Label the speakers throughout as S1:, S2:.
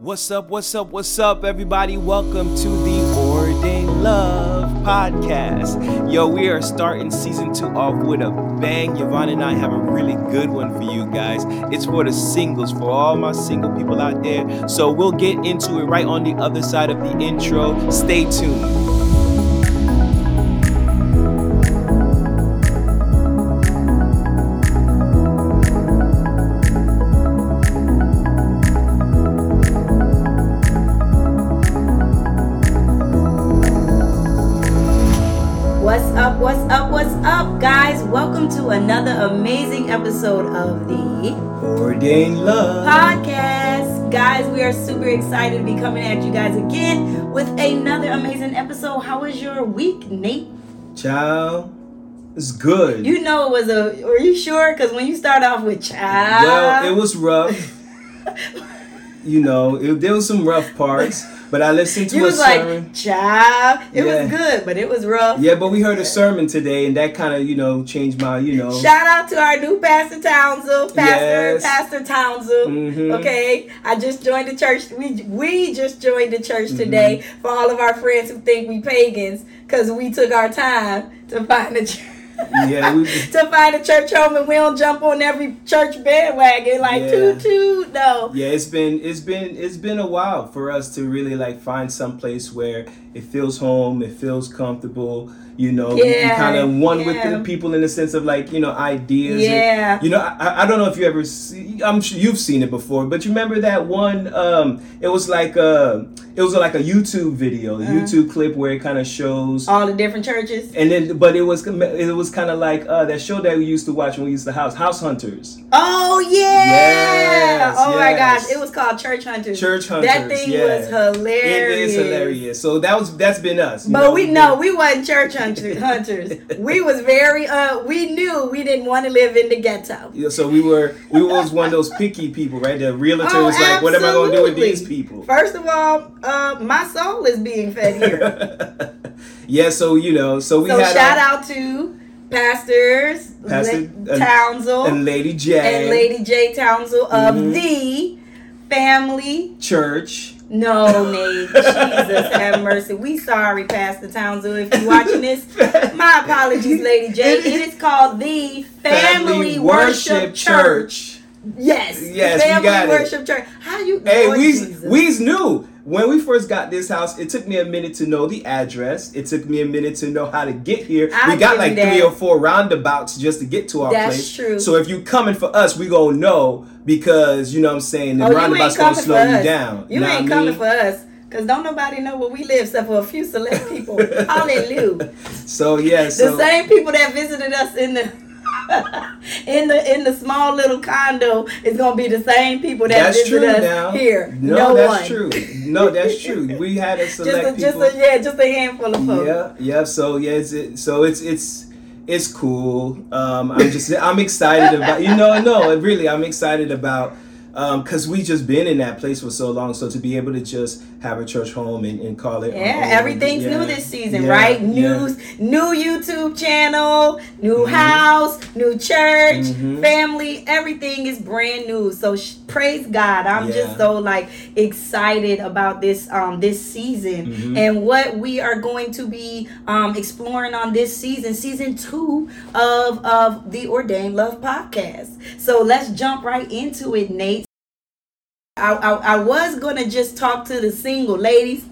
S1: What's up, what's up, what's up, everybody? Welcome to the Ordained Love podcast. Yo, we are starting season two off with a bang. Yvonne and I have a really good one for you guys. It's for the singles, for all my single people out there. So we'll get into it right on the other side of the intro. Stay tuned. Love.
S2: podcast. Guys, we are super excited to be coming at you guys again with another amazing episode. How was your week, Nate?
S1: Child, it's good.
S2: You know it was a. Are you sure? Because when you start off with child,
S1: well, it was rough. you know, it, there was some rough parts, but I listened to
S2: you
S1: a
S2: was
S1: sermon.
S2: like child. It
S1: Yeah.
S2: was good, but it was rough.
S1: Yeah, but we heard a sermon today, and that kind of, you know, changed my, you know.
S2: Shout out to our new Pastor Townsend, Pastor
S1: Yes.
S2: Pastor Townsend.
S1: Mhm.
S2: Okay, I just joined the church. We we just joined the church
S1: Mm-hmm.
S2: today for all of our friends who think we pagans because we took our time to find a church.
S1: Yeah, we-
S2: to find a church home and we don't jump on every church bandwagon like
S1: Yeah.
S2: toot toot. No.
S1: Yeah, it's been it's been it's been a while for us to really like find some place where it feels home, it feels comfortable. You know, you
S2: Yeah,
S1: kind of one with the people in the sense of like you know ideas. and-
S2: Yeah.
S1: you know, I, I don't know if you ever see. I'm sure you've seen it before, but you remember that one? Um, it was like a it was like a YouTube video, a
S2: Uh-huh.
S1: YouTube clip where it kind of shows.
S2: All the different churches.
S1: and then, but it was it was kind of like uh, that show that we used to watch when we used to house House Hunters.
S2: Oh yeah!
S1: Yes,
S2: oh my gosh, it was called Church Hunters.
S1: Church Hunters.
S2: That thing
S1: yeah.
S2: was hilarious.
S1: It is hilarious. So that was that's been us.
S2: But we
S1: know?
S2: know we wasn't church hunters. hunters. we was very uh we knew we didn't want to live in the ghetto.
S1: Yeah, so we were we was one of those picky people, right? The realtor
S2: Oh,
S1: was like, "What am I going to do with these people?"
S2: First of all, uh my soul is being fed here.
S1: yeah, so you know, so we
S2: so
S1: had
S2: shout
S1: our-
S2: out to pastors
S1: Pastor,
S2: La- Townsend
S1: and Lady J, and
S2: Lady J Townsend of
S1: Mhm.
S2: the family.
S1: Church.
S2: No, Nate. Jesus have mercy. We sorry, Pastor Townsend, if you're watching this. My apologies, Lady J. It is called the Family, Worship, Church. Yes.
S1: Yes, we
S2: Family
S1: got it.
S2: Worship Church. How you
S1: Hey,
S2: Lord
S1: we
S2: Jesus.
S1: we knew when we first got this house. It took me a minute to know the address. It took me a minute to know how to get here.
S2: I
S1: we got like
S2: that.
S1: three or four roundabouts just to get to our
S2: That's
S1: place.
S2: true.
S1: So if you coming for us, we gonna know because you know what I'm saying the
S2: Oh,
S1: roundabouts gonna slow you down.
S2: You
S1: know
S2: ain't coming
S1: mean?
S2: for us. Because don't nobody know where we live except for a few select people. Hallelujah.
S1: So yeah,
S2: The same people that visited us in the in the in the small little condo is gonna be the same people that
S1: that's
S2: visit
S1: true
S2: us
S1: now.
S2: here.
S1: No,
S2: No,
S1: that's
S2: one.
S1: true. No, that's true. We had a
S2: Just
S1: select
S2: a, just
S1: people.
S2: a yeah, just a handful of folks.
S1: Yeah, yeah. So yeah, it's it, so it's it's it's cool. Um, I'm just I'm excited about you know no really I'm excited about because we just been in that place for so long. So to be able to just have a church home and, and call it
S2: Yeah, everything's
S1: yeah,
S2: new this season,
S1: yeah,
S2: right?
S1: yeah.
S2: News, new YouTube channel, new
S1: Mhm.
S2: house, new church,
S1: Mhm.
S2: family, everything is brand new. So sh- praise God. I'm
S1: Yeah.
S2: just so like excited about this um this season
S1: Mhm.
S2: and what we are going to be um exploring on this season, season 2 of of the Ordained Love podcast. So let's jump right into it, Nate. I, I, I was gonna just talk to the single ladies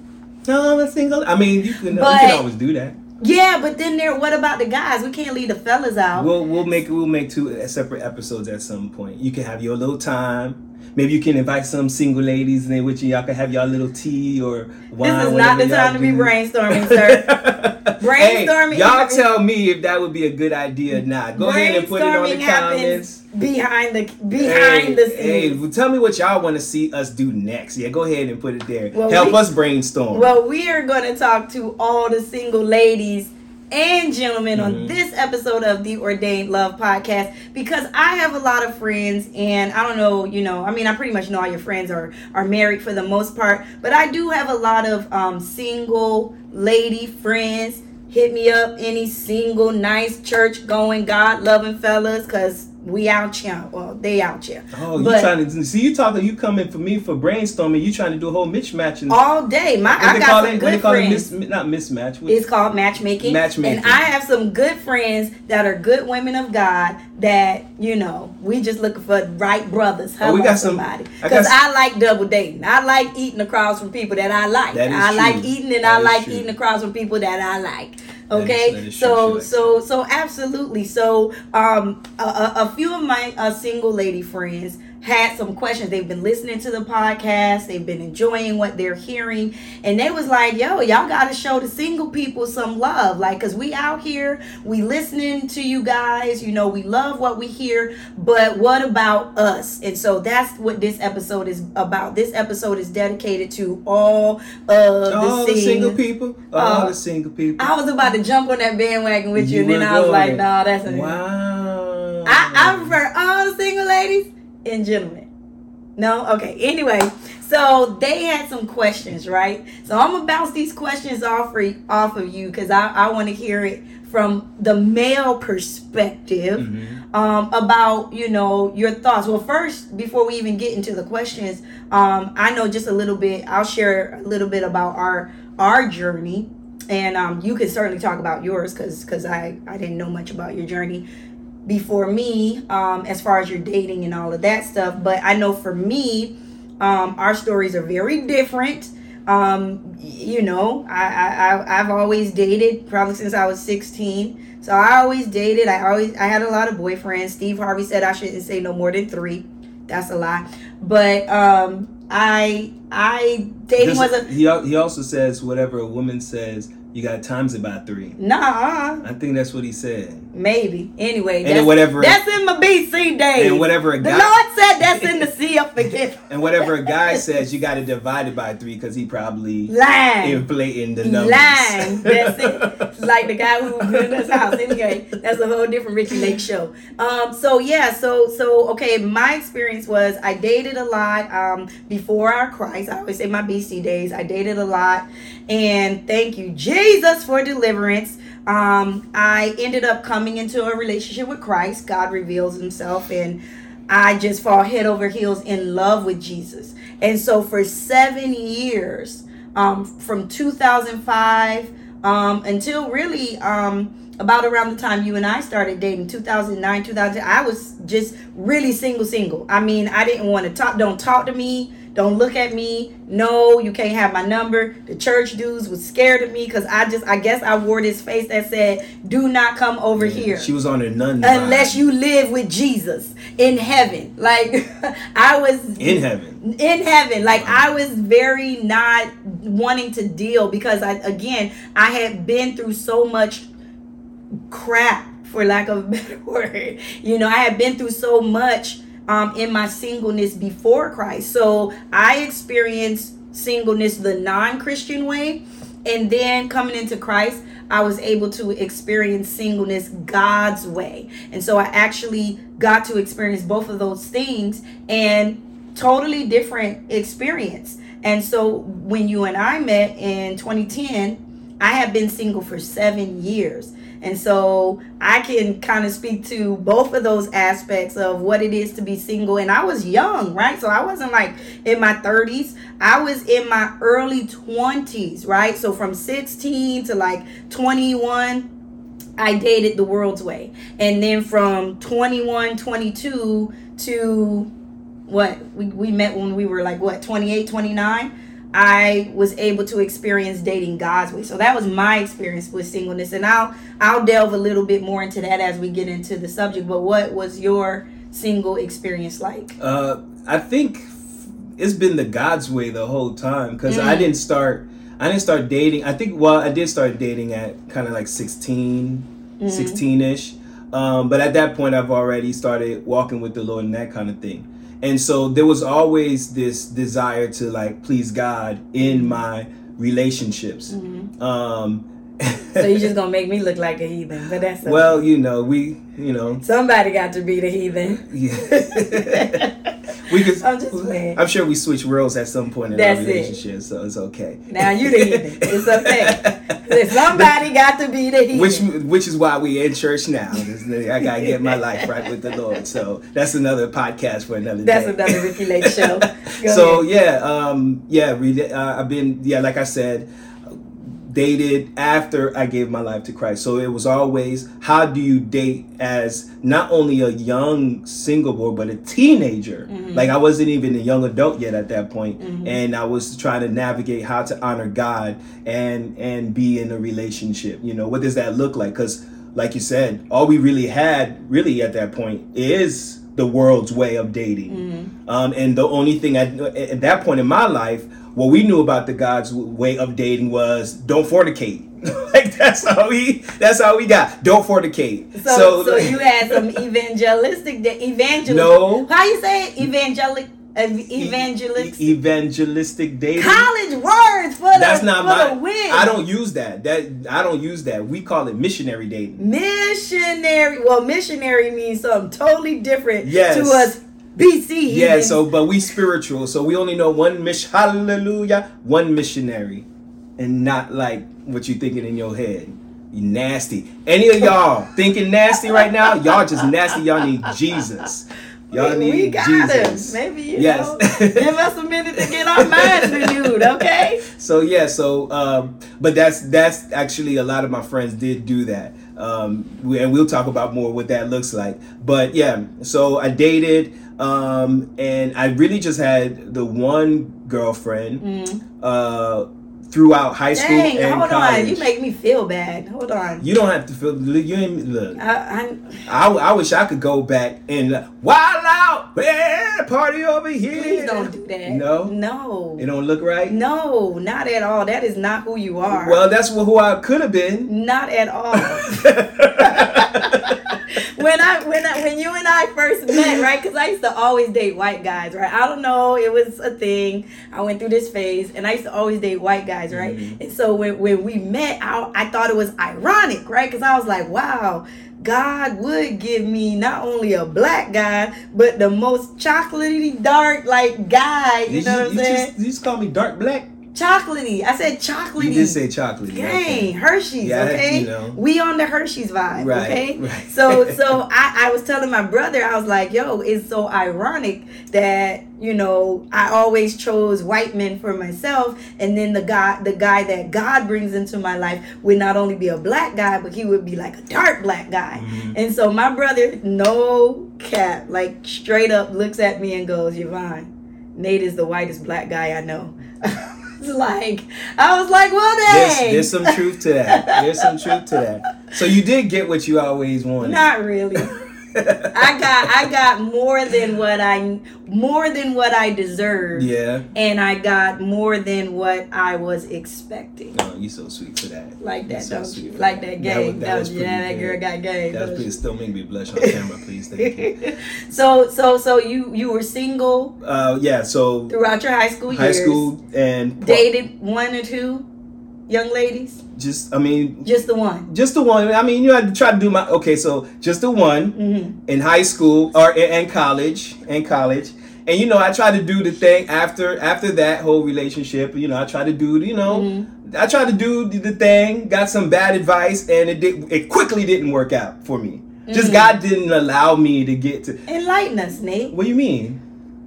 S1: No, I'm a single. I mean, you can you can always do that.
S2: Yeah, but then there. What about the guys? We can't leave the fellas out.
S1: We'll we'll make we'll make two separate episodes at some point. You can have your little time. Maybe you can invite some single ladies and then with you y'all can have y'all little tea or wine.
S2: this is not the time to be brainstorming, sir. Brainstorming
S1: Hey, y'all tell me if that would be a good idea or not. Go ahead and put it on the comments.
S2: behind the behind
S1: Hey,
S2: the scenes.
S1: hey, well, tell me what y'all want to see us do next. Yeah, go ahead and put it there.
S2: Well,
S1: Help
S2: we-
S1: us brainstorm.
S2: Well, we are going to talk to all the single ladies and gentlemen on
S1: Mhm.
S2: this episode of the Ordained Love podcast because I have a lot of friends and I don't know, you know, I mean, I pretty much know all your friends are are married for the most part, but I do have a lot of um, single lady friends. Hit me up, any single, nice church going, God loving fellas, because we out here. Well, they out here.
S1: Oh, you trying to see? You talking? You coming for me for brainstorming? You trying to do a whole mismatch?
S2: All day. My I got
S1: call
S2: some
S1: it?
S2: Good friends.
S1: Mis, not mismatch. What-
S2: It's called matchmaking.
S1: Matchmaking.
S2: And I have some good friends that are good women of God that, you know, we just looking for right brothers.
S1: Oh, we got
S2: somebody.
S1: I
S2: Because
S1: some-
S2: I like double dating. I like eating across from people that I like.
S1: That is
S2: I like eating and
S1: That
S2: I like
S1: true.
S2: eating across from people that I like.
S1: That is-
S2: Okay,
S1: that is
S2: so so so absolutely. So um, a, a, a few of my uh, single lady friends had some questions. They've been listening to the podcast. They've been enjoying what they're hearing, and they was like, "Yo, y'all got to show the single people some love, like, cause we out here, we listening to you guys. You know, we love what we hear, but what about us?" And so that's what this episode is about. This episode is dedicated to all of
S1: all
S2: the,
S1: the single people. All
S2: Uh,
S1: the single people.
S2: I was about to jump on that bandwagon with you, and then I was like,
S1: going.
S2: "No, nah, that's a
S1: wow.
S2: I, I prefer all the single ladies and gentlemen. No? Okay. Anyway, so they had some questions, right? So I'm gonna bounce these questions off for, off of you because I, I want to hear it from the male perspective
S1: Mhm.
S2: um, about you know your thoughts. Well, first, before we even get into the questions, um, I know just a little bit. I'll share a little bit about our our journey, and um, you can certainly talk about yours because because I I didn't know much about your journey before me um, as far as your dating and all of that stuff. But I know for me, um, our stories are very different. Um, you know, I, I, I've always dated probably since I was 16. So I always dated. I always I had a lot of boyfriends. Steve Harvey said I shouldn't say no more than three. That's a lie. But um, I I dating was a
S1: he, he also says whatever a woman says, you got times it by three.
S2: nah.
S1: I think that's what he said.
S2: Maybe. Anyway,
S1: And
S2: that's,
S1: then whatever-
S2: that's in my BC days.
S1: And whatever a guy, the
S2: Lord said that's in the sea of forgiveness.
S1: and whatever a guy says, you got to divide it by three because he probably
S2: Lying.
S1: inflating the numbers.
S2: Lying. That's it. Like the guy who built his house. Anyway, that's a whole different Ricki Lake show. Um. So yeah. So so okay. My experience was I dated a lot. Um. Before our Christ, I always say my BC days. I dated a lot, and thank you Jesus for deliverance. Um. I ended up coming into a relationship with Christ. God reveals Himself, and I just fall head over heels in love with Jesus. And so for seven years, um, from 2005 um, until really um, about around the time you and I started dating, 2009, 2000, I was just really single, single. I mean, I didn't want to talk. Don't talk to me. Don't look at me. No, you can't have my number. The church dudes was scared of me because I just, I guess I wore this face that said, "Do not come over here."
S1: She was on her nun.
S2: unless you live with Jesus in heaven. Like I was
S1: in heaven.
S2: in heaven. Like I was very not wanting to deal because I again I had been through so much crap for lack of a better word. You know, I had been through so much um in my singleness before Christ. So I experienced singleness the non-Christian way and then coming into Christ I was able to experience singleness God's way. And so I actually got to experience both of those things and totally different experience. And so when you and I met in 2010, I had been single for 7 years. And so I can kind of speak to both of those aspects of what it is to be single. And I was young, right? So I wasn't like in my 30s. I was in my early 20s, right? So from 16 to like 21, I dated the world's way. And then from 21, 22 to what we, we met when we were like what 28 29 i was able to experience dating god's way so that was my experience with singleness and i'll i'll delve a little bit more into that as we get into the subject but what was your single experience like
S1: Uh, I think it's been the God's way the whole time because I
S2: Mm.
S1: didn't start. I didn't start dating. I think well, I did start dating at kind of like 16,
S2: Mhm.
S1: 16 ish. Um, but at that point, I've already started walking with the Lord and that kind of thing. And so there was always this desire to like please God in my relationships.
S2: Mhm.
S1: Um,
S2: so you're just gonna make me look like a heathen but that's okay.
S1: well, you know, we, you know,
S2: somebody got to be the heathen
S1: yeah. we could.
S2: I'm just playing.
S1: I'm sure we switch roles at some point in
S2: That's
S1: our
S2: it.
S1: relationship, so it's okay.
S2: Now you the heathen. It's okay. Somebody got to be the heathen.
S1: Which which is why we in church now. I gotta get my life right with the Lord. So that's another podcast for another
S2: That's
S1: day.
S2: That's another Ricki Lake show. Go
S1: so
S2: ahead.
S1: yeah, um, yeah, re- uh, I've been yeah, like I said, dated after I gave my life to Christ. So it was always how do you date as not only a young single boy but a teenager.
S2: Mm-hmm.
S1: Like I wasn't even a young adult yet at that point, and I was trying to navigate how to honor God and and be in a relationship. You know, what does that look like? Because like you said, all we really had really at that point is the world's way of dating. Um, and the only thing I, at that point in my life, what we knew about the God's way of dating was don't fornicate. like that's how we that's how we got. Don't fornicate.
S2: So, so, you had some evangelistic, evangelist.
S1: No.
S2: How you say it? Evangelic, uh, ev- evangelist.
S1: E- evangelistic dating.
S2: College words for the
S1: That's not
S2: for
S1: my.
S2: the win.
S1: I don't use that. That I don't use that. We call it missionary dating.
S2: missionary. Well, missionary means something totally different
S1: Yes.
S2: to us. BC.
S1: Yeah. So, but we spiritual. So we only know one mission. Hallelujah. One missionary, and not like what you thinking in your head. You nasty. Any of y'all thinking nasty right now? Y'all just nasty. Y'all need Jesus. Y'all need
S2: we got
S1: Jesus.
S2: him. Maybe you
S1: Yes.
S2: know, give us a minute to get our minds renewed. Okay.
S1: so yeah so um but that's that's actually a lot of my friends did do that um and we'll talk about more what that looks like but yeah so i dated um and i really just had the one girlfriend uh throughout high school
S2: Mm. Dang,
S1: and
S2: hold
S1: college
S2: on. You make me feel bad. Hold on.
S1: you don't have to feel you ain't look
S2: I,
S1: I, I wish I could go back and uh, wild out yeah, party over here
S2: please don't do that.
S1: no
S2: No.
S1: it don't look right
S2: No, not at all. That is not who you are.
S1: well that's who i could have been
S2: not at all. when I when I when you and I first met, right? Because I used to always date white guys, right? I don't know, it was a thing. I went through this phase, and I used to always date white guys, right?
S1: Mm-hmm.
S2: And so when when we met, I I thought it was ironic, right? Because I was like, wow. God would give me not only a black guy, but the most chocolatey dark like guy. You
S1: Did
S2: know what I'm
S1: you
S2: saying?
S1: Just, you just call me dark black.
S2: Chocolatey. I said chocolatey.
S1: You did say chocolatey.
S2: Dang, Hershey's,
S1: Yeah,
S2: okay?
S1: you know.
S2: We on the Hershey's vibe,
S1: Right,
S2: okay?
S1: right.
S2: So so I, I was telling my brother, I was like, yo, it's so ironic that, you know, I always chose white men for myself and then the guy the guy that God brings into my life would not only be a black guy, but he would be like a dark black guy.
S1: Mm-hmm.
S2: And so my brother, no cap, like straight up looks at me and goes, Yvonne, Nate is the whitest black guy I know. It's like I was like, well,
S1: There's, there's some truth to that. There's some truth to that. So you did get what you always wanted.
S2: Not really. I got I got more than what I more than what I deserved.
S1: yeah.
S2: And I got more than what I was expecting.
S1: Oh, you so sweet for that.
S2: Like that,
S1: so sweet?
S2: Like
S1: that.
S2: that game.
S1: That that was
S2: yeah, that girl got game.
S1: That was pretty. Still make me blush on camera, please. Thank you.
S2: so so so you you were single
S1: Uh, yeah. So
S2: throughout your high school
S1: high
S2: years.
S1: school and
S2: Dated one or two young ladies?
S1: Just, I mean,
S2: Just the one.
S1: just the one. I mean, you had to try to do my. Okay, so just the one.
S2: Mm-hmm.
S1: in high school or in college in college and you know i tried to do the thing after after that whole relationship you know i tried to do you know
S2: Mm-hmm.
S1: i tried to do the- thing got some bad advice and it did it quickly didn't work out for me just
S2: Mm-hmm.
S1: god didn't allow me to get to
S2: Enlighten us, Nate.
S1: what do you mean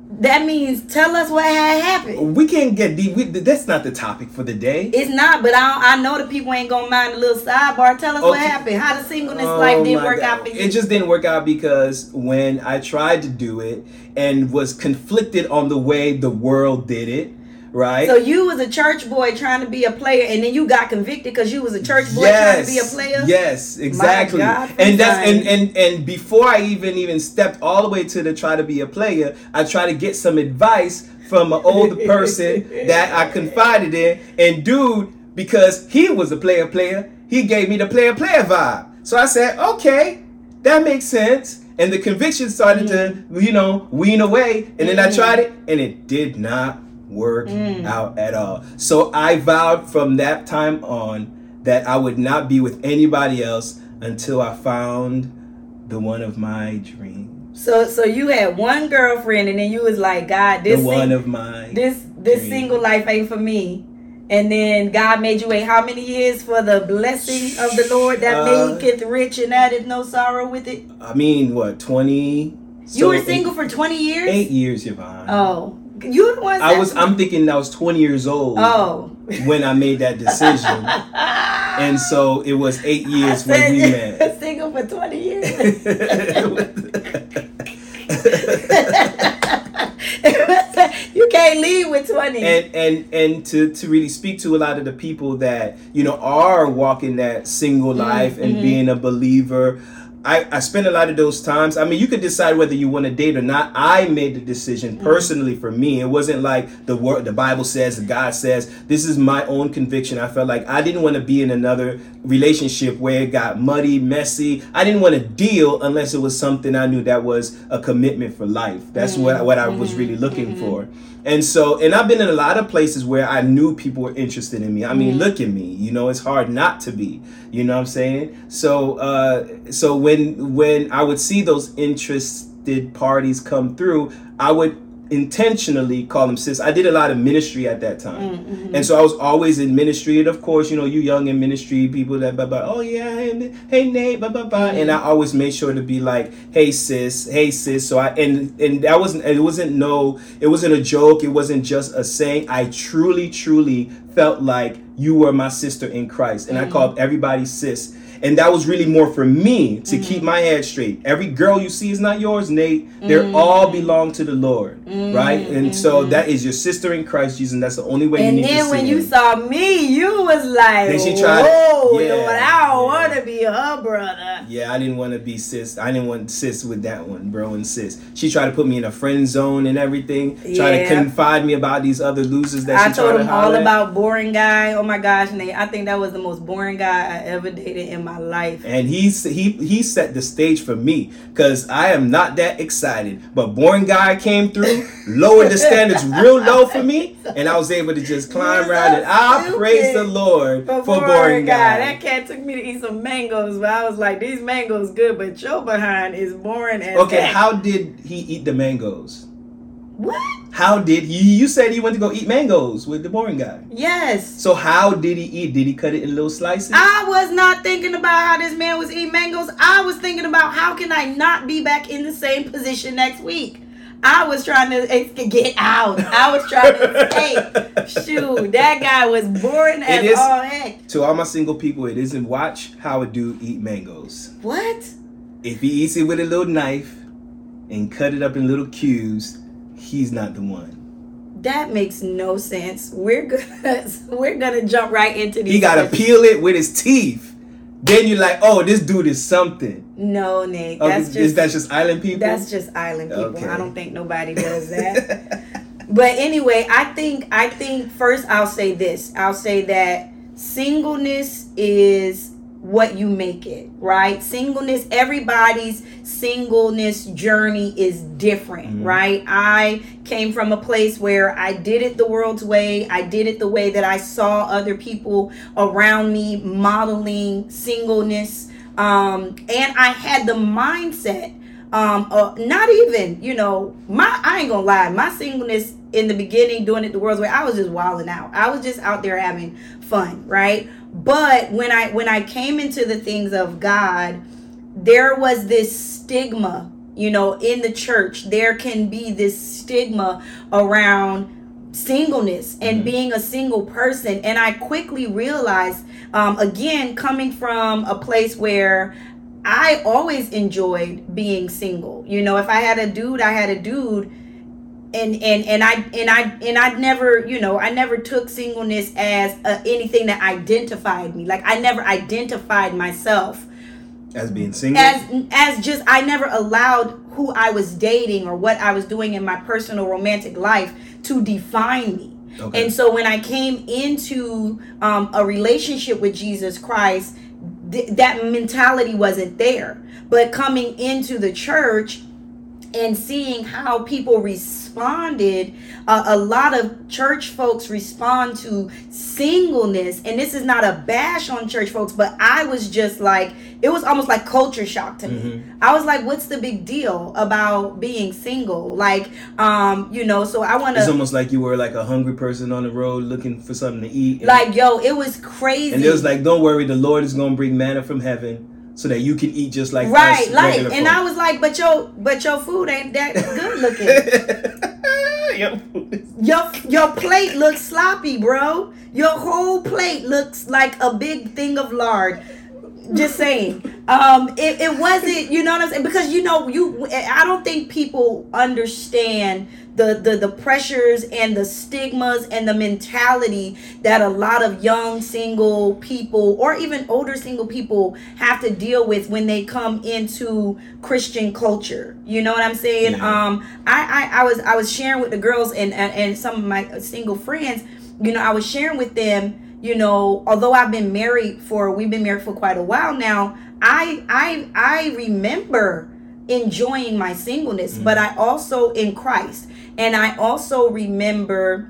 S2: That means tell us what had happened.
S1: we can't get deep we, that's not the topic for the day
S2: It's not, but I, I know the people ain't gonna mind a little sidebar. Tell us what happened. How the singleness
S1: Oh
S2: life didn't work
S1: God.
S2: out for you.
S1: It just didn't work out because when I tried to do it and was conflicted on the way the world did it, right?
S2: so you was a church boy trying to be a player, and then you got convicted because you was a church boy trying to be a player.
S1: Yes, exactly.
S2: God
S1: and that's and, and and before I even even stepped all the way to the try to be a player, I try to get some advice from an older person that I confided in. And dude, because he was a player player, he gave me the player player vibe. So I said, okay, that makes sense. And the conviction started to, mm-hmm. you know, wean away. And then I mm-hmm. tried it, and it did not work out at all. So I vowed from that time on that I would not be with anybody else until I found the one of my dreams.
S2: So so you had one girlfriend and then you was like, God, this
S1: the one
S2: sing-
S1: of my
S2: this this
S1: dream.
S2: single life ain't for me. And then God made you wait how many years for the blessing of the Lord that
S1: Uh,
S2: maketh rich and added no sorrow with it?
S1: I mean, what twenty?
S2: You were single for twenty years?
S1: Eight years, Yvonne.
S2: Oh. You the one
S1: I was. I'm thinking I was 20 years old
S2: Oh.
S1: when I made that decision, and so it was eight years when we met.
S2: Single for 20 years. you can't leave with 20.
S1: and and and to to really speak to a lot of the people that you know are walking that single
S2: Mm,
S1: life and
S2: mhm.
S1: being a believer I, I spend a lot of those times. I mean, you could decide whether you want to date or not. I made the decision
S2: Mm-hmm.
S1: personally for me. It wasn't like the word, the Bible says, God says. This is my own conviction. I felt like I didn't want to be in another relationship where it got muddy, messy. I didn't want to deal unless it was something I knew that was a commitment for life. That's what mm. what I was mm-hmm. really looking mm-hmm. for. And so, and I've been in a lot of places where I knew people were interested in me. I mean, look at me. You know, it's hard not to be. You know what I'm saying? So, uh, so when when I would see those interested parties come through, I would intentionally call them sis. I did a lot of ministry at that time, mm, mm-hmm. and so I was always in ministry. And of course, you know, you young in ministry people that blah, blah, oh yeah, hey, hey Nate, blah blah blah. And I always made sure to be like, hey sis, hey sis. So I and and that wasn't it wasn't no it wasn't a joke. It wasn't just a saying. I truly truly felt like you were my sister in Christ, and I mm. called everybody sis. And that was really more for me to keep mm. my head straight. Every girl you see is not yours, Nate. They are all belong to the Lord, mm. right? And so mm-hmm. that is your sister in Christ Jesus. And that's the only way
S2: and
S1: you need to see And then
S2: when you saw me, you was like,
S1: Then she tried-
S2: whoa,
S1: yeah,
S2: Lord, I don't
S1: yeah.
S2: want to be her brother.
S1: Yeah, I didn't want to be sis. I didn't want sis with that one, bro, and sis. She tried to put me in a friend zone and everything. Try to confide me about these other losers that
S2: I
S1: she
S2: told
S1: tried to
S2: him all
S1: at.
S2: about boring guy. Oh my gosh, Nate, I think that was the most boring guy I ever dated in my life.
S1: And he's he he set the stage for me because I am not that excited. But boring guy came through, lowered the standards real low for me, and I was able to just climb around
S2: so
S1: and ah,
S2: I
S1: praise the Lord for, boring guy.
S2: That cat took me to eat some mangoes, but I was like, these mangoes good, but your behind is boring as
S1: Okay,
S2: heck.
S1: how did he eat the mangoes?
S2: What?
S1: How did he? You said he went to go eat mangoes with the boring guy.
S2: Yes.
S1: So how did he eat? Did he cut it in little slices?
S2: I was not thinking about how this man was eating mangoes. I was thinking about how can I not be back in the same position next week. I was trying to get out. I was trying to escape. Shoot, that guy was boring as
S1: is-
S2: all heck.
S1: to all my single people, it isn't watch how a dude eat mangoes.
S2: What?
S1: If he eats it with a little knife and cut it up in little cubes, he's not the one.
S2: That makes no sense. We're gonna we're gonna jump right into these.
S1: He gotta peel it with his teeth. Then you're like, oh, this dude is something.
S2: No, Nick.
S1: Oh,
S2: That's
S1: is
S2: just
S1: that just island people?
S2: That's just island people.
S1: Okay.
S2: I don't think nobody does that. but anyway, I think I think first I'll say this. I'll say that singleness is what you make it, right? Singleness, everybody's singleness journey is different,
S1: Mhm.
S2: right? I came from a place where I did it the world's way. I did it the way that I saw other people around me modeling singleness. Um, and I had the mindset um uh, not even you know my i ain't gonna lie my singleness in the beginning doing it the world's way i was just wilding out. I was just out there having fun right? But when i when i came into the things of god there was this stigma you know in the church. There can be this stigma around singleness and
S1: Mhm.
S2: being a single person. And i quickly realized um, again coming from a place where I always enjoyed being single. You know, if I had a dude, I had a dude and and and I and I and I never, you know, I never took singleness as uh, anything that identified me. Like I never identified myself
S1: As being single.
S2: as as just I never allowed who I was dating or what I was doing in my personal romantic life to define me.
S1: okay.
S2: And so when I came into um, a relationship with Jesus Christ, th- that mentality wasn't there. But coming into the church, and seeing how people responded uh, a lot of church folks respond to singleness. And this is not a bash on church folks but i was just like it was almost like culture shock to me. Mm-hmm. i was like what's the big deal about being single? Like um you know so i want to
S1: it's almost like you were like a hungry person on the road looking for something to eat
S2: like yo it was crazy
S1: and it was like don't worry the lord is gonna bring manna from heaven so that you can eat just like
S2: right, like, and folk. I was like, but your but your food ain't that good looking. your your plate looks sloppy, bro. Your whole plate looks like a big thing of lard. Just saying. Um, it, it wasn't, you know what I'm saying? Because you know, you I don't think people understand the, the the pressures and the stigmas and the mentality that a lot of young single people or even older single people have to deal with when they come into Christian culture. You know what I'm saying? Yeah. Um, I, I I was I was sharing with the girls and, and and some of my single friends. You know, I was sharing with them. You know, although I've been married for we've been married for quite a while now. I I I remember enjoying my singleness, mm-hmm. but I also in Christ. And I also remember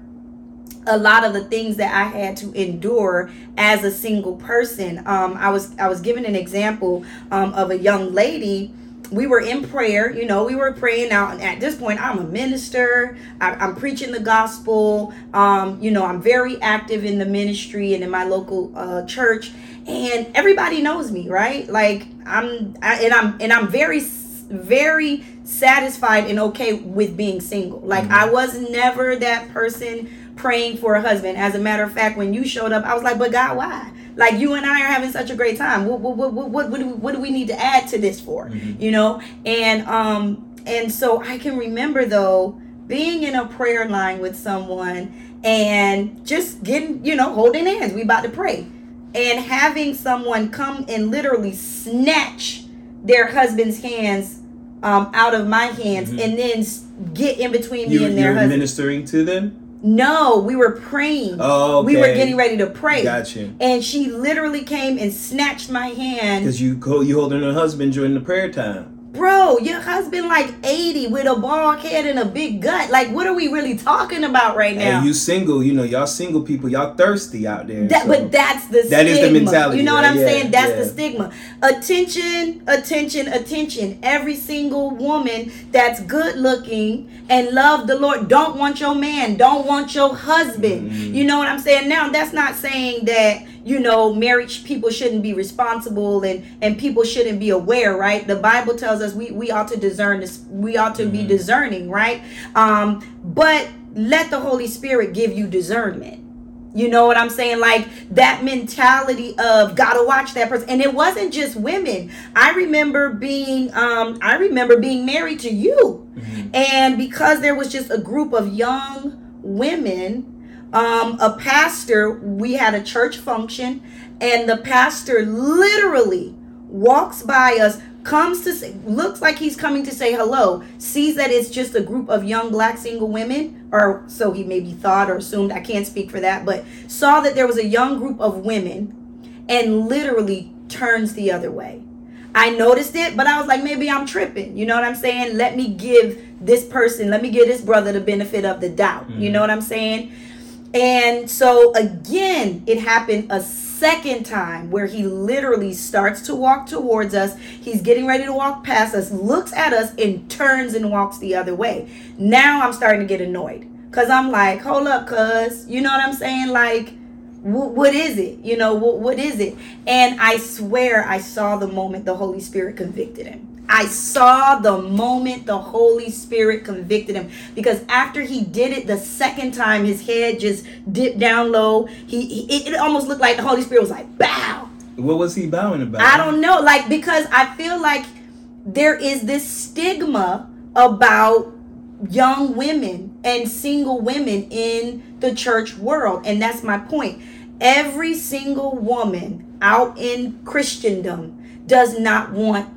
S2: a lot of the things that I had to endure as a single person. Um, I was I was given an example um, of a young lady. We were in prayer, you know, we were praying out. And at this point, I'm a minister. I, am preaching the gospel. Um, you know, I'm very active in the ministry and in my local uh, church. And everybody knows me, right? Like I'm, I, and I'm, and I'm very very satisfied and okay with being single. Like mm-hmm. I was never that person praying for a husband. As a matter of fact, when you showed up, I was like, "But God, why?" Like you and I are having such a great time. What what what what what, what, do, we, what do we need to add to this for? Mm-hmm. You know, and um and so I can remember though being in a prayer line with someone and just getting you know holding hands. We about to pray and having someone come and literally snatch their husband's hands um, out of my hands mm-hmm. and then get in between
S1: you,
S2: me and their husband.
S1: ministering to them?
S2: No, we were praying.
S1: Oh, okay.
S2: We were getting ready to pray.
S1: Gotcha.
S2: And she literally came and snatched my hand.
S1: Because you you holding her husband during the prayer time.
S2: Bro, your husband like 80 with a bald head and a big gut. Like, what are we really talking about right now?
S1: And you single, you know, y'all single people, y'all thirsty out there.
S2: That, so. But that's the
S1: That is the mentality.
S2: You know
S1: right?
S2: what I'm
S1: yeah,
S2: saying? That's
S1: yeah.
S2: the stigma. Attention, attention, attention. Every single woman that's good looking and love the Lord don't want your man, don't want your husband. Mm-hmm. You know what I'm saying? Now, that's not saying that you know marriage people shouldn't be responsible and and people shouldn't be aware right the bible tells us we we ought to discern this we ought to mm-hmm. be discerning right um but let the holy spirit give you discernment you know what I'm saying? Like that mentality of gotta watch that person. And it wasn't just women. I remember being um I remember being married to you. Mm-hmm. And because there was just a group of young women um, a pastor, we had a church function, and the pastor literally walks by us, comes to say, looks like he's coming to say hello, sees that it's just a group of young black single women, or so he maybe thought or assumed, I can't speak for that, but saw that there was a young group of women and literally turns the other way. I noticed it, but I was like, maybe I'm tripping. You know what I'm saying? Let me give this person, let me give this brother the benefit of the doubt. Mm-hmm. You know what I'm saying? And so again, it happened a second time where he literally starts to walk towards us. He's getting ready to walk past us, looks at us, and turns and walks the other way. Now I'm starting to get annoyed because I'm like, hold up, cuz. You know what I'm saying? Like, what is it? You know, what is it? And I swear I saw the moment the Holy Spirit convicted him. I saw the moment the Holy Spirit convicted him because after he did it the second time, his head just dipped down low. He, he it, almost looked like the Holy Spirit was like, "Bow."
S1: What was he bowing about?
S2: I don't know, like because I feel like there is this stigma about young women and single women in the church world, and that's my point. Every single woman out in Christendom does not want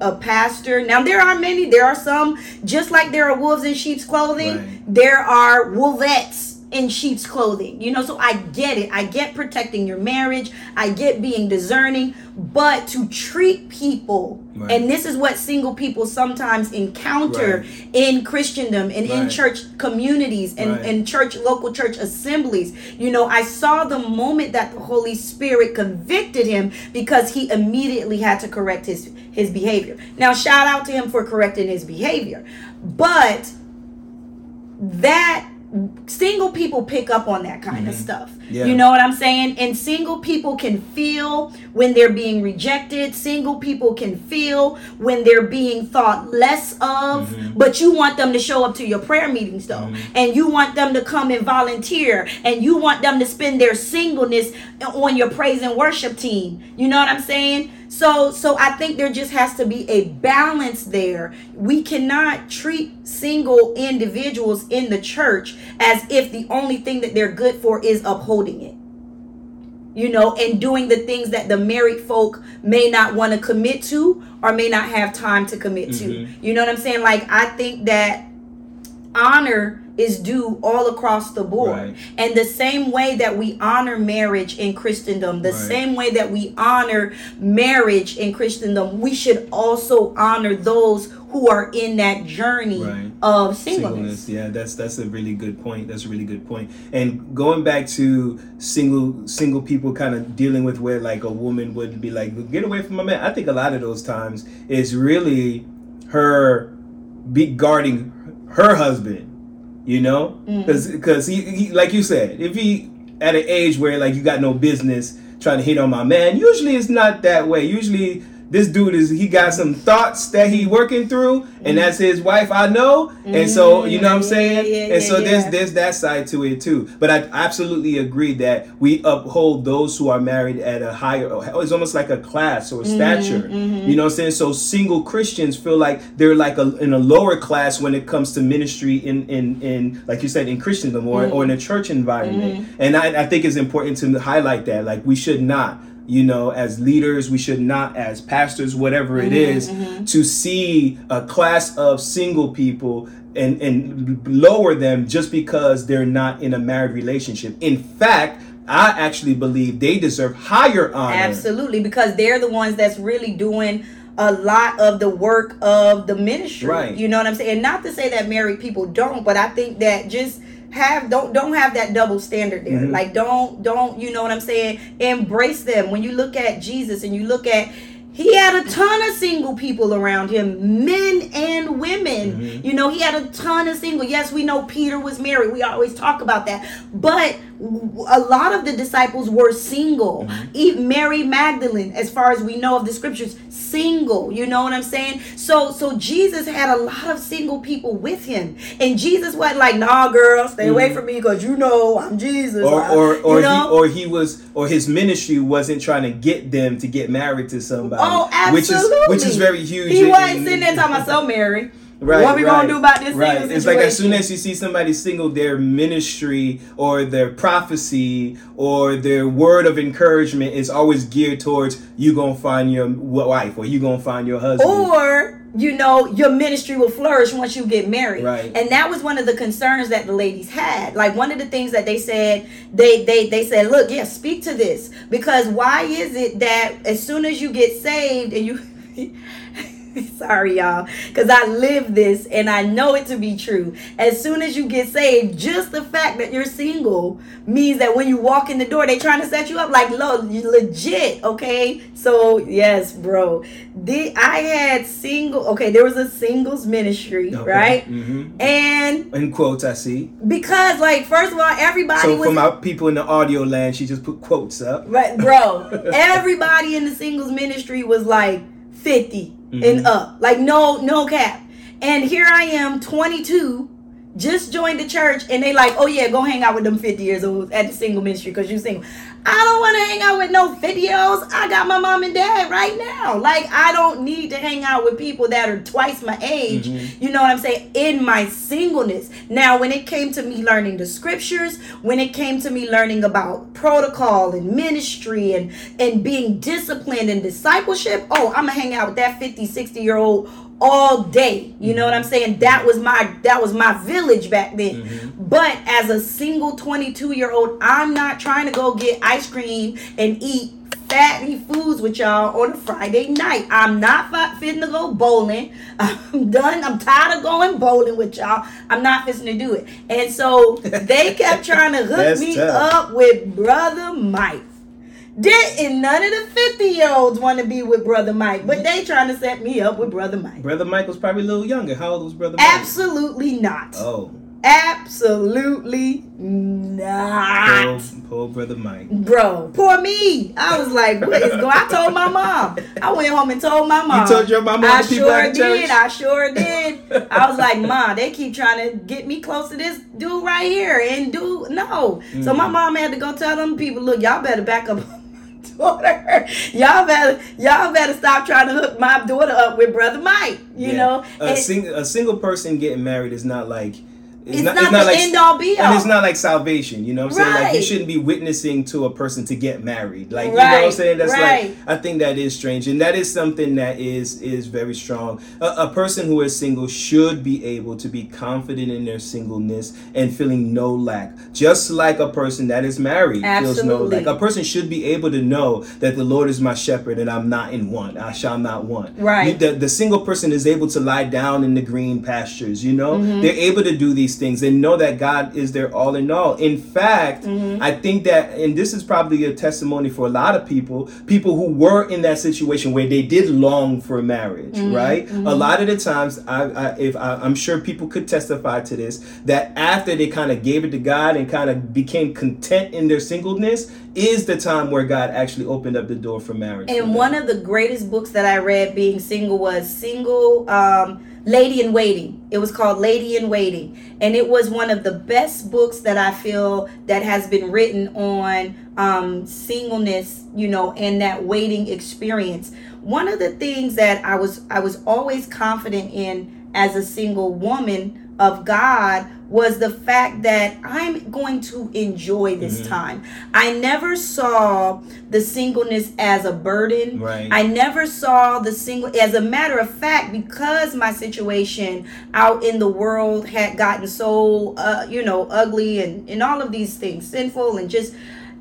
S2: a pastor. Now there are many. There are some, just like there are wolves in sheep's clothing. Right. There are wolvettes in sheep's clothing. You know, so I get it. I get protecting your marriage. I get being discerning, but to treat people right. and this is what single people sometimes encounter right. in Christendom and right. in church communities and, and church local church assemblies. You know, I saw the moment that the Holy Spirit convicted him because he immediately had to correct his his behavior. Now shout out to him for correcting his behavior. But that single people pick up on that kind mm-hmm. of stuff. Yeah. You know what I'm saying? And single people can feel when they're being rejected. Single people can feel when they're being thought less of. Mm-hmm. But you want them to show up to your prayer meetings though. Mm-hmm. And you want them to come and volunteer. And you want them to spend their singleness on your praise and worship team. You know what I'm saying? So so I think there just has to be a balance there. We cannot treat single individuals in the church as if the only thing that they're good for is upholding it. You know, and doing the things that the married folk may not want to commit to or may not have time to commit mm-hmm. to. You know what I'm saying? Like I think that honor is due all across the board. Right. And the same way that we honor marriage in Christendom, the right. same way that we honor marriage in Christendom, we should also honor those who are in that journey right. of singleness. singleness.
S1: Yeah, that's that's a really good point. That's a really good point. And going back to single single people kind of dealing with where like a woman would be like, get away from my man. I think a lot of those times is really her be guarding her husband you know, because mm. because he, he like you said, if he at an age where like you got no business trying to hit on my man, usually it's not that way. Usually this dude is he got some thoughts that he working through and mm-hmm. that's his wife i know mm-hmm. and so you know what i'm mm-hmm. saying yeah, yeah, and so yeah, there's there's that side to it too but i absolutely agree that we uphold those who are married at a higher it's almost like a class or a mm-hmm. stature mm-hmm. you know what i'm saying so single christians feel like they're like a, in a lower class when it comes to ministry in in in like you said in christendom or, or in a church environment and I, I think it's important to highlight that like we should not you know, as leaders, we should not, as pastors, whatever it mm-hmm, is, mm-hmm. to see a class of single people and, and lower them just because they're not in a married relationship. In fact, I actually believe they deserve higher honor.
S2: Absolutely, because they're the ones that's really doing a lot of the work of the ministry. Right. You know what I'm saying? Not to say that married people don't, but I think that just have don't don't have that double standard there mm-hmm. like don't don't you know what i'm saying embrace them when you look at jesus and you look at he had a ton of single people around him, men and women. Mm-hmm. You know, he had a ton of single. Yes, we know Peter was married. We always talk about that. But a lot of the disciples were single. Mm-hmm. Even Mary Magdalene, as far as we know of the scriptures, single. You know what I'm saying? So so Jesus had a lot of single people with him. And Jesus wasn't like, nah, girl, stay mm-hmm. away from me because you know I'm Jesus.
S1: Or or, or, you know? he or he was or his ministry wasn't trying to get them to get married to somebody.
S2: Oh, absolutely.
S1: Which is which is very huge.
S2: He wasn't sitting there talking about so Mary. Right, what we right, gonna do about this? Right.
S1: It's like as soon as you see somebody single, their ministry or their prophecy or their word of encouragement is always geared towards you gonna find your wife or you gonna find your husband.
S2: Or you know your ministry will flourish once you get married. Right. And that was one of the concerns that the ladies had. Like one of the things that they said, they they they said, look, yeah, speak to this because why is it that as soon as you get saved and you Sorry, y'all, because I live this and I know it to be true. As soon as you get saved, just the fact that you're single means that when you walk in the door, they trying to set you up like lo, legit. Okay, so yes, bro. The I had single. Okay, there was a singles ministry, okay. right? Mm-hmm. And
S1: in quotes, I see
S2: because like first of all, everybody.
S1: So was, from our people in the audio land, she just put quotes up.
S2: Right, bro. everybody in the singles ministry was like 50 mm-hmm. and up. Like no, no cap. And here I am, 22, just joined the church, and they like, oh yeah, go hang out with them 50 years old at the single ministry because you single. I don't want to hang out with no videos. I got my mom and dad right now. Like I don't need to hang out with people that are twice my age. Mm-hmm. You know what I'm saying? In my singleness. Now, when it came to me learning the scriptures, when it came to me learning about protocol and ministry and and being disciplined and discipleship, oh, I'm gonna hang out with that 50, 60 year old all day. You know what I'm saying? That was my that was my village back then.
S1: Mm-hmm.
S2: But as a single 22 year old, I'm not trying to go get ice cream and eat fatty foods with y'all on a Friday night. I'm not fi- fitting to go bowling. I'm done. I'm tired of going bowling with y'all. I'm not fitting to do it. And so they kept trying to hook me
S1: tough.
S2: up with brother Mike. Didn't none of the 50 year olds want to be with brother Mike, but they trying to set me up with brother Mike.
S1: Brother Mike was probably a little younger. How old was Brother Mike?
S2: Absolutely not.
S1: Oh,
S2: Absolutely not.
S1: poor, poor Brother Mike.
S2: Bro, poor me. I was like, what is going I told my mom. I went home and told my mom.
S1: You told your mama
S2: I sure
S1: at the church?
S2: did. I sure did. I was like, Mom, they keep trying to get me close to this dude right here. And dude, no. So
S1: Mm.
S2: my mom had to go tell them people, look, y'all better back up daughter. Y'all better y'all better stop trying to hook my daughter up with brother Mike. You
S1: Yeah.
S2: know?
S1: a, sing, a single person getting married is not like
S2: it's, not, the end all be all.
S1: and it's not like salvation, you know what I'm saying? Like you shouldn't be witnessing to a person to get married. Like you know what I'm saying? That's
S2: right.
S1: like I think that is strange. And that is something that is is very strong. A, a person who is single should be able to be confident in their singleness and feeling no lack. Just like a person that is married feels no lack. A person should be able to know that the Lord is my shepherd and I'm not in want. I shall not want.
S2: Right.
S1: You- the, the single person is able to lie down in the green pastures, you know?
S2: Mm-hmm.
S1: They're able to do these things and know that God is their all in all. In fact,
S2: Mm-hmm.
S1: I think that, and this is probably a testimony for a lot of people, people who were in that situation where they did long for marriage,
S2: Mm-hmm.
S1: right? A lot of the times, I, I if I, I'm sure people could testify to this, that after they kind of gave it to God and kind of became content in their singleness, is the time where God actually opened up the door for marriage.
S2: And
S1: them.
S2: one of the greatest books that I read being single was Single um, Lady in Waiting. It was called Lady in Waiting. And it was one of the best books that I feel that has been written on um, singleness, you know, and that waiting experience. One of the things that I was I was always confident in as a single woman of God was the fact that I'm going to enjoy this time. I never saw the singleness as a burden.
S1: Right.
S2: I never saw the single as a matter of fact because my situation out in the world had gotten so uh, you know ugly and and all of these things sinful and just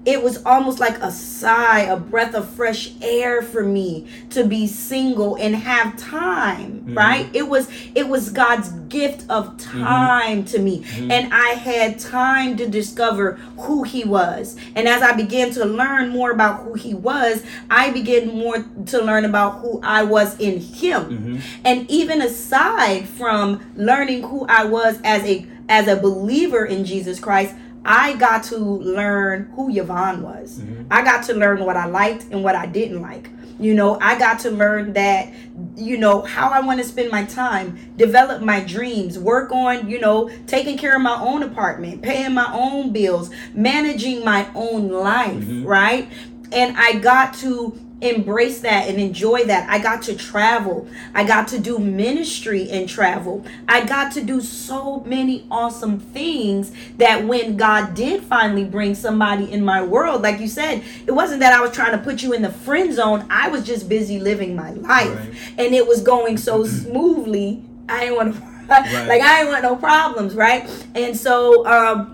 S2: it was almost like a sigh, a breath of fresh air for me to be single and have time, mm-hmm. right? It was it was God's gift of mm-hmm. time to me. Mm-hmm. And I had time to discover who he was. And as I began to learn more about who he was, I began more to learn about who I was in him. And even aside from learning who I was as a as a believer in Jesus Christ, I got to learn who Yvonne was. Mm-hmm. I got to learn what I liked and what I didn't like. You know, I got to learn that, you know, how I want to spend my time, develop my dreams, work on, you know, taking care of my own apartment, paying my own bills, managing my own life, mm-hmm. right? And I got to embrace that and enjoy that. I got to travel. I got to do ministry and travel. I got to do so many awesome things that when God did finally bring somebody in my world, like you said, it wasn't that I was trying to put you in the friend zone. I was just busy living my life.
S1: Right.
S2: And it was going so smoothly. I didn't want to like I didn't want no problems, right? And so um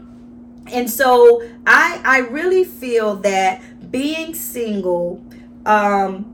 S2: and so I I really feel that being single um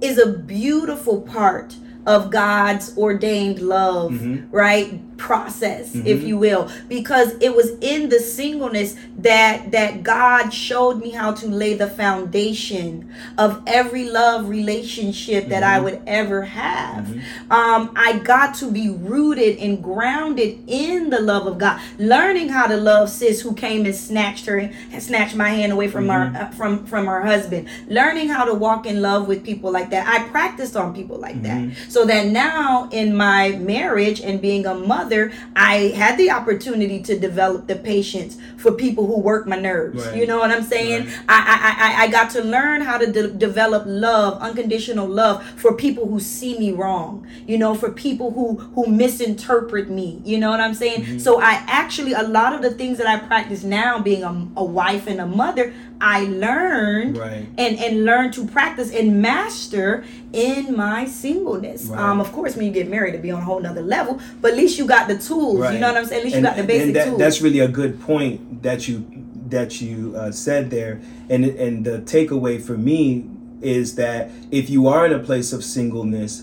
S2: is a beautiful part of God's ordained love,
S1: Mhm.
S2: right? Process,
S1: Mhm.
S2: if you will, because it was in the singleness that that God showed me how to lay the foundation of every love relationship that I
S1: Mhm.
S2: would ever have.
S1: Mhm.
S2: Um, I got to be rooted and grounded in the love of God, learning how to love sis who came and snatched her and snatched my hand away from her uh, from from her husband, learning how to walk in love with people like that. I practiced on people like that, so that now in my marriage and being a mother. I had the opportunity to develop the patience for people who work my nerves.
S1: Right.
S2: You know what I'm saying?
S1: Right.
S2: I, I, I, I got to learn how to de- develop love, unconditional love for people who see me wrong. You know, for people who who misinterpret me. You know what I'm saying?
S1: Mm-hmm.
S2: So I actually a lot of the things that I practice now, being a, a wife and a mother, I learned
S1: Right.
S2: and and learn to practice and master in my singleness.
S1: Right.
S2: Um, of course, when you get married, to be on a whole nother level, but at least you got the tools. You know what I'm saying? At least
S1: And-
S2: you got the basic
S1: and that,
S2: tools.
S1: That's really a good point that you that you uh, said there, and and the takeaway for me is that if you are in a place of singleness,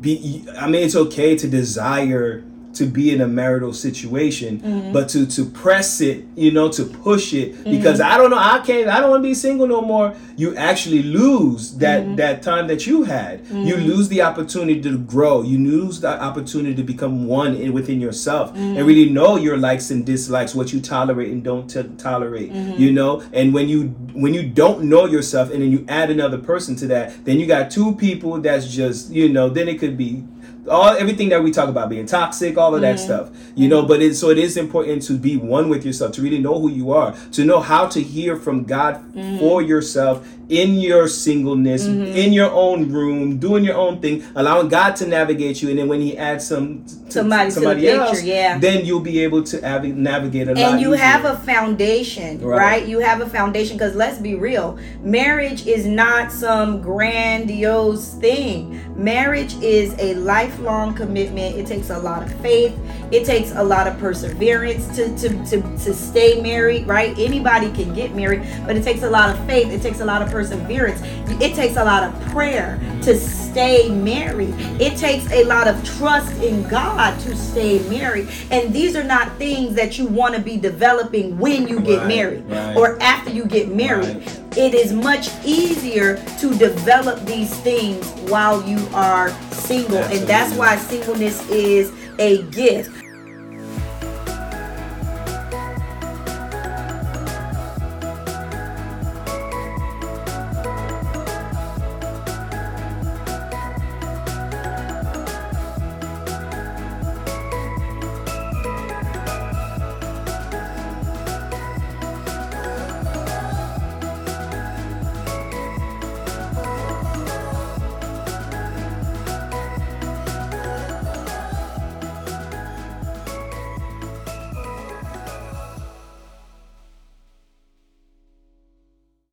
S1: be I mean it's okay to desire to be in a marital situation,
S2: Mm-hmm.
S1: but to to press it, you know, to push it
S2: Mm-hmm.
S1: because I don't know, I can't, I don't want to be single no more. You actually lose that
S2: Mm-hmm.
S1: that time that you had. You lose the opportunity to grow. You lose the opportunity to become one in, within yourself
S2: Mm-hmm.
S1: and really know your likes and dislikes, what you tolerate and don't t- tolerate.
S2: Mm-hmm.
S1: You know, and when you when you don't know yourself and then you add another person to that, then you got two people that's just you know. Then it could be all everything that we talk about being toxic, all of that
S2: Mm-hmm.
S1: stuff. You know, but it so it is important to be one with yourself, to really know who you are, to know how to hear from God
S2: Mm-hmm.
S1: for yourself in your singleness, mm-hmm. in your own room, doing your own thing, allowing God to navigate you, and then when He adds some to
S2: Somebody to the picture, yeah.
S1: then you'll be able to av- navigate a lot.
S2: and you have a foundation
S1: Right.
S2: right, you have a foundation because let's be real marriage is not some grandiose thing. Marriage is a lifelong commitment. It takes a lot of faith. It takes a lot of perseverance to to to, to stay married right? Anybody can get married but it takes a lot of faith. It takes a lot of perseverance it takes a lot of prayer to stay married. It takes a lot of trust in god to stay married. And these are not things that you want to be developing when you get
S1: Right,
S2: married
S1: right.
S2: or after you get married.
S1: Right.
S2: it is much easier to develop these things while you are single. And that's why singleness is a gift